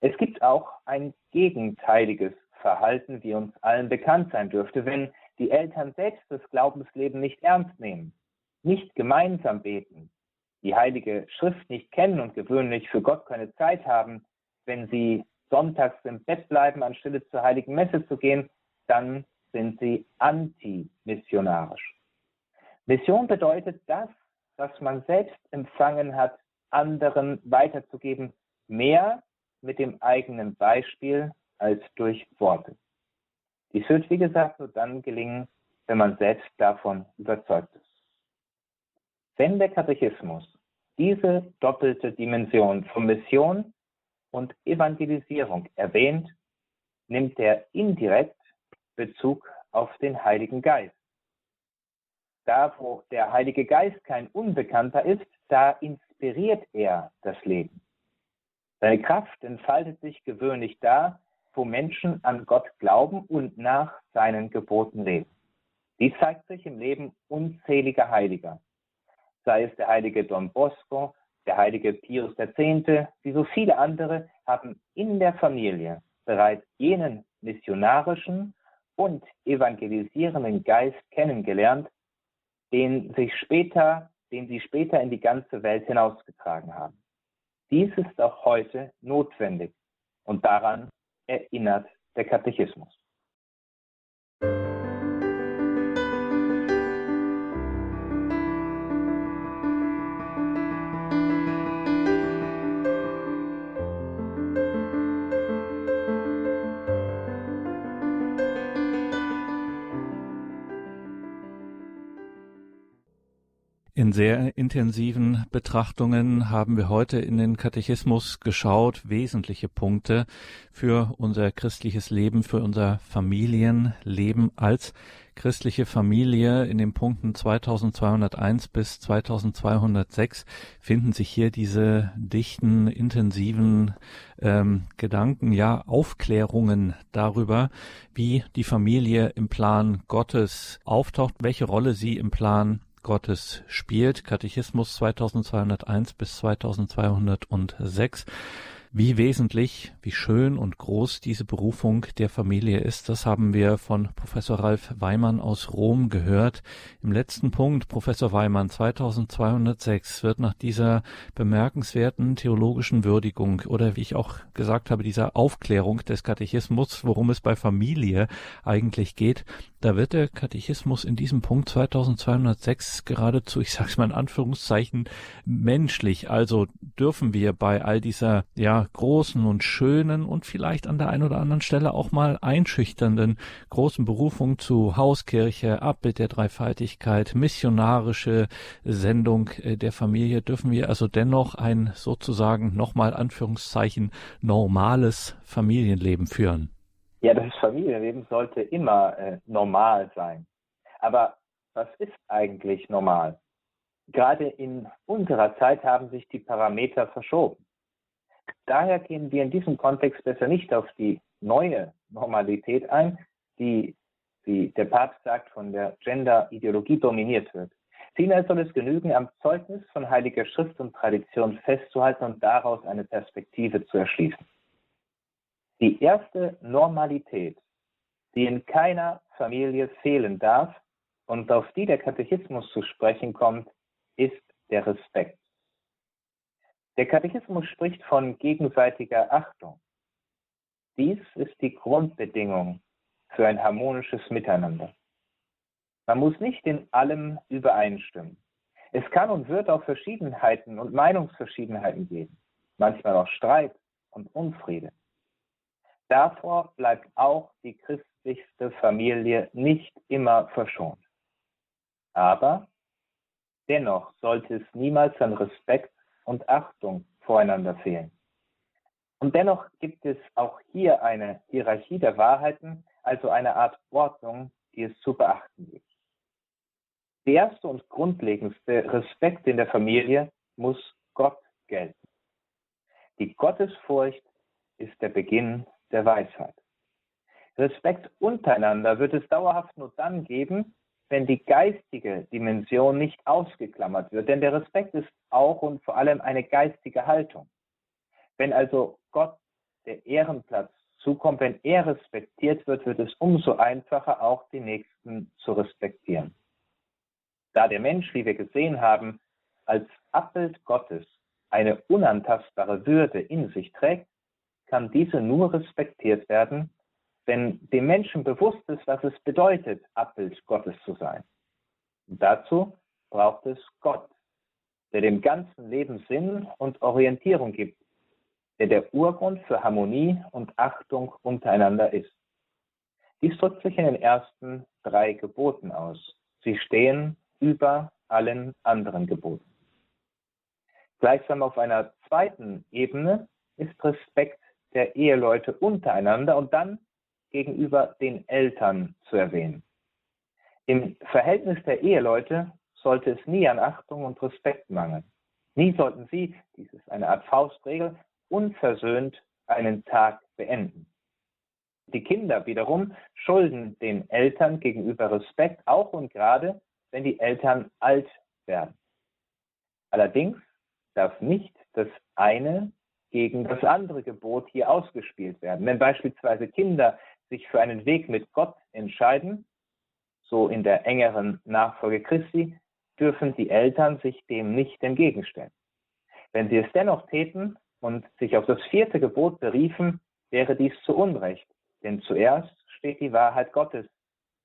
Es gibt auch ein gegenteiliges Verhalten, wie uns allen bekannt sein dürfte, wenn die Eltern selbst das Glaubensleben nicht ernst nehmen, nicht gemeinsam beten, die Heilige Schrift nicht kennen und gewöhnlich für Gott keine Zeit haben, wenn sie sonntags im Bett bleiben, anstelle zur Heiligen Messe zu gehen, dann sind sie antimissionarisch. Mission bedeutet das, was man selbst empfangen hat, anderen weiterzugeben, mehr mit dem eigenen Beispiel als durch Worte. Dies wird, wie gesagt, nur dann gelingen, wenn man selbst davon überzeugt ist. Wenn der Katechismus diese doppelte Dimension von Mission und Evangelisierung erwähnt, nimmt er indirekt Bezug auf den Heiligen Geist da wo der Heilige Geist kein Unbekannter ist, da inspiriert er das Leben. Seine Kraft entfaltet sich gewöhnlich da, wo Menschen an Gott glauben und nach seinen Geboten leben. Dies zeigt sich im Leben unzähliger Heiliger, sei es der heilige Don Bosco, der heilige Pius X., wie so viele andere, haben in der Familie bereits jenen missionarischen und evangelisierenden Geist kennengelernt, den, sich später, den sie später in die ganze Welt hinausgetragen haben. Dies ist auch heute notwendig und daran erinnert der Katechismus.
Sehr intensiven Betrachtungen haben wir heute in den Katechismus geschaut, wesentliche Punkte für unser christliches Leben, für unser Familienleben als christliche Familie. In den Punkten 2201 bis 2206 finden sich hier diese dichten, intensiven ähm, Gedanken, ja, Aufklärungen darüber, wie die Familie im Plan Gottes auftaucht, welche Rolle sie im Plan Gottes spielt. Katechismus 2201 bis 2206. Wie wesentlich, wie schön und groß diese Berufung der Familie ist, das haben wir von Professor Ralf Weimann aus Rom gehört. Im letzten Punkt, Professor Weimann, 2206, wird nach dieser bemerkenswerten theologischen Würdigung oder wie ich auch gesagt habe, dieser Aufklärung des Katechismus, worum es bei Familie eigentlich geht, da wird der Katechismus in diesem Punkt 2206 geradezu, ich sage es mal in Anführungszeichen, menschlich. Also dürfen wir bei all dieser ja großen und schönen und vielleicht an der einen oder anderen Stelle auch mal einschüchternden großen Berufung zu Hauskirche, Abbild der Dreifaltigkeit, missionarische Sendung äh, der Familie, dürfen wir also dennoch ein sozusagen nochmal Anführungszeichen normales Familienleben führen.
Ja, das Familienleben sollte immer äh, normal sein. Aber was ist eigentlich normal? Gerade in unserer Zeit haben sich die Parameter verschoben. Daher gehen wir in diesem Kontext besser nicht auf die neue Normalität ein, die, wie der Papst sagt, von der Gender-Ideologie dominiert wird. Vielmehr soll es genügen, am Zeugnis von Heiliger Schrift und Tradition festzuhalten und daraus eine Perspektive zu erschließen. Die erste Normalität, die in keiner Familie fehlen darf und auf die der Katechismus zu sprechen kommt, ist der Respekt. Der Katechismus spricht von gegenseitiger Achtung. Dies ist die Grundbedingung für ein harmonisches Miteinander. Man muss nicht in allem übereinstimmen. Es kann und wird auch Verschiedenheiten und Meinungsverschiedenheiten geben, manchmal auch Streit und Unfriede. Davor bleibt auch die christlichste Familie nicht immer verschont. Aber dennoch sollte es niemals an Respekt und Achtung voreinander fehlen. Und dennoch gibt es auch hier eine Hierarchie der Wahrheiten, also eine Art Ordnung, die es zu beachten gibt. Der erste und grundlegendste Respekt in der Familie muss Gott gelten. Die Gottesfurcht ist der Beginn der Weisheit. Respekt untereinander wird es dauerhaft nur dann geben, wenn die geistige Dimension nicht ausgeklammert wird. Denn der Respekt ist auch und vor allem eine geistige Haltung. Wenn also Gott der Ehrenplatz zukommt, wenn er respektiert wird, wird es umso einfacher, auch die Nächsten zu respektieren. Da der Mensch, wie wir gesehen haben, als Abbild Gottes eine unantastbare Würde in sich trägt, kann diese nur respektiert werden, wenn dem Menschen bewusst ist, was es bedeutet, Abbild Gottes zu sein. Und dazu braucht es Gott, der dem ganzen Leben Sinn und Orientierung gibt, der der Urgrund für Harmonie und Achtung untereinander ist. Dies drückt sich in den ersten drei Geboten aus. Sie stehen über allen anderen Geboten. Gleichsam auf einer zweiten Ebene ist Respekt der Eheleute untereinander und dann gegenüber den Eltern zu erwähnen. Im Verhältnis der Eheleute sollte es nie an Achtung und Respekt mangeln. Nie sollten sie, dies ist eine Art Faustregel, unversöhnt einen Tag beenden. Die Kinder wiederum schulden den Eltern gegenüber Respekt, auch und gerade, wenn die Eltern alt werden. Allerdings darf nicht das eine gegen das andere Gebot hier ausgespielt werden. Wenn beispielsweise Kinder sich für einen Weg mit Gott entscheiden, so in der engeren Nachfolge Christi, dürfen die Eltern sich dem nicht entgegenstellen. Wenn sie es dennoch täten und sich auf das vierte Gebot beriefen, wäre dies zu Unrecht. Denn zuerst steht die Wahrheit Gottes.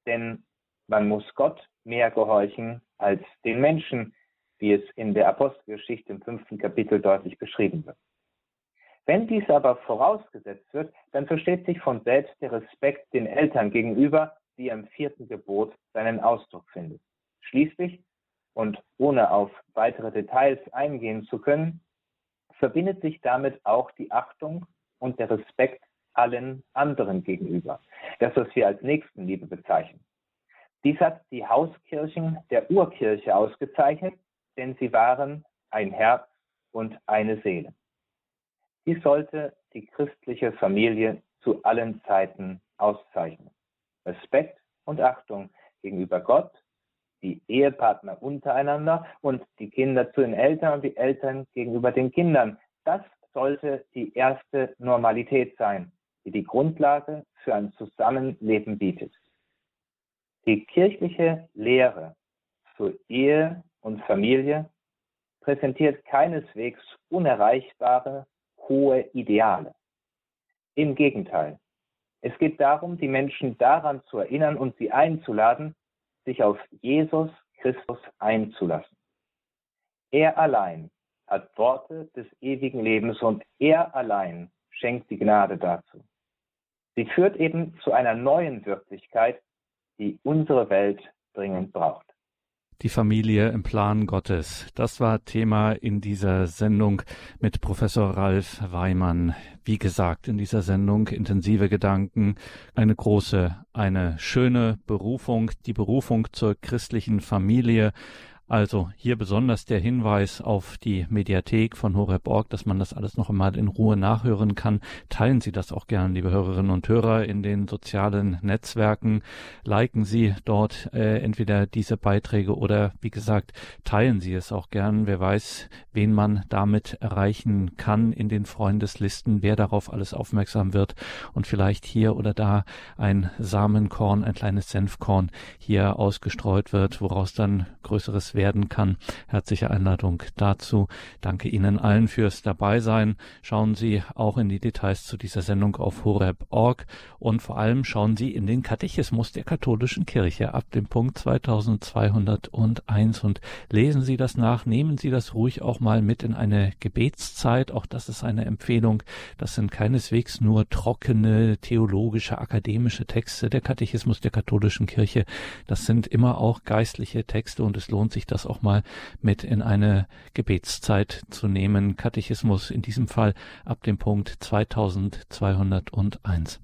Denn man muss Gott mehr gehorchen als den Menschen, wie es in der Apostelgeschichte im fünften Kapitel deutlich beschrieben wird. Wenn dies aber vorausgesetzt wird, dann versteht sich von selbst der Respekt den Eltern gegenüber, er im vierten Gebot seinen Ausdruck findet. Schließlich, und ohne auf weitere Details eingehen zu können, verbindet sich damit auch die Achtung und der Respekt allen anderen gegenüber. Das, was wir als Nächstenliebe bezeichnen. Dies hat die Hauskirchen der Urkirche ausgezeichnet, denn sie waren ein Herz und eine Seele. Dies sollte die christliche Familie zu allen Zeiten auszeichnen. Respekt und Achtung gegenüber Gott, die Ehepartner untereinander und die Kinder zu den Eltern und die Eltern gegenüber den Kindern. Das sollte die erste Normalität sein, die die Grundlage für ein Zusammenleben bietet. Die kirchliche Lehre zur Ehe und Familie präsentiert keineswegs unerreichbare, hohe Ideale. Im Gegenteil, es geht darum, die Menschen daran zu erinnern und sie einzuladen, sich auf Jesus Christus einzulassen. Er allein hat Worte des ewigen Lebens und er allein schenkt die Gnade dazu. Sie führt eben zu einer neuen Wirklichkeit, die unsere Welt dringend braucht.
Die Familie im Plan Gottes. Das war Thema in dieser Sendung mit Professor Ralf Weimann. Wie gesagt, in dieser Sendung intensive Gedanken, eine große, eine schöne Berufung, die Berufung zur christlichen Familie, also hier besonders der Hinweis auf die Mediathek von Horeb.org, dass man das alles noch einmal in Ruhe nachhören kann. Teilen Sie das auch gern, liebe Hörerinnen und Hörer, in den sozialen Netzwerken. Liken Sie dort äh, entweder diese Beiträge oder, wie gesagt, teilen Sie es auch gern. Wer weiß, wen man damit erreichen kann in den Freundeslisten, wer darauf alles aufmerksam wird und vielleicht hier oder da ein Samenkorn, ein kleines Senfkorn hier ausgestreut wird, woraus dann größeres werden kann. Herzliche Einladung dazu. Danke Ihnen allen fürs Dabeisein. Schauen Sie auch in die Details zu dieser Sendung auf horeb.org und vor allem schauen Sie in den Katechismus der katholischen Kirche ab dem Punkt 2201 und lesen Sie das nach. Nehmen Sie das ruhig auch mal mit in eine Gebetszeit. Auch das ist eine Empfehlung. Das sind keineswegs nur trockene theologische, akademische Texte. Der Katechismus der katholischen Kirche, das sind immer auch geistliche Texte und es lohnt sich das auch mal mit in eine Gebetszeit zu nehmen. Katechismus in diesem Fall ab dem Punkt 2201.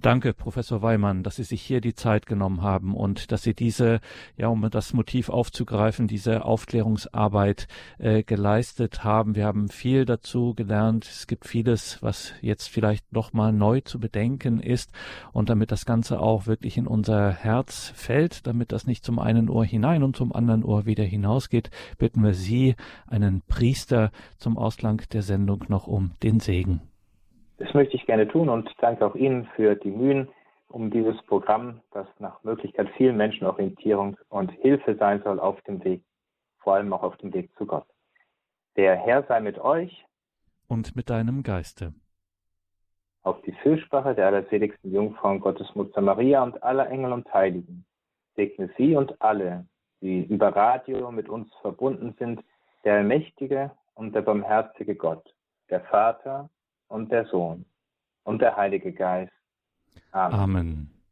Danke, Professor Weimann, dass Sie sich hier die Zeit genommen haben und dass Sie diese, ja, um das Motiv aufzugreifen, diese Aufklärungsarbeit äh, geleistet haben. Wir haben viel dazu gelernt. Es gibt vieles, was jetzt vielleicht nochmal neu zu bedenken ist. Und damit das Ganze auch wirklich in unser Herz fällt, damit das nicht zum einen Ohr hinein und zum anderen Ohr wieder hinausgeht, bitten wir Sie, einen Priester zum Ausklang der Sendung noch um den Segen.
Das möchte ich gerne tun und danke auch Ihnen für die Mühen um dieses Programm, das nach Möglichkeit vielen Menschen Orientierung und Hilfe sein soll auf dem Weg, vor allem auch auf dem Weg zu Gott. Der Herr sei mit euch
und mit deinem Geiste.
Auf die Fürsprache der allerseligsten Jungfrau und Gottesmutter Maria und aller Engel und Heiligen segne sie und alle, die über Radio mit uns verbunden sind, der allmächtige und der barmherzige Gott, der Vater und der Sohn und der Heilige Geist.
Amen. Amen.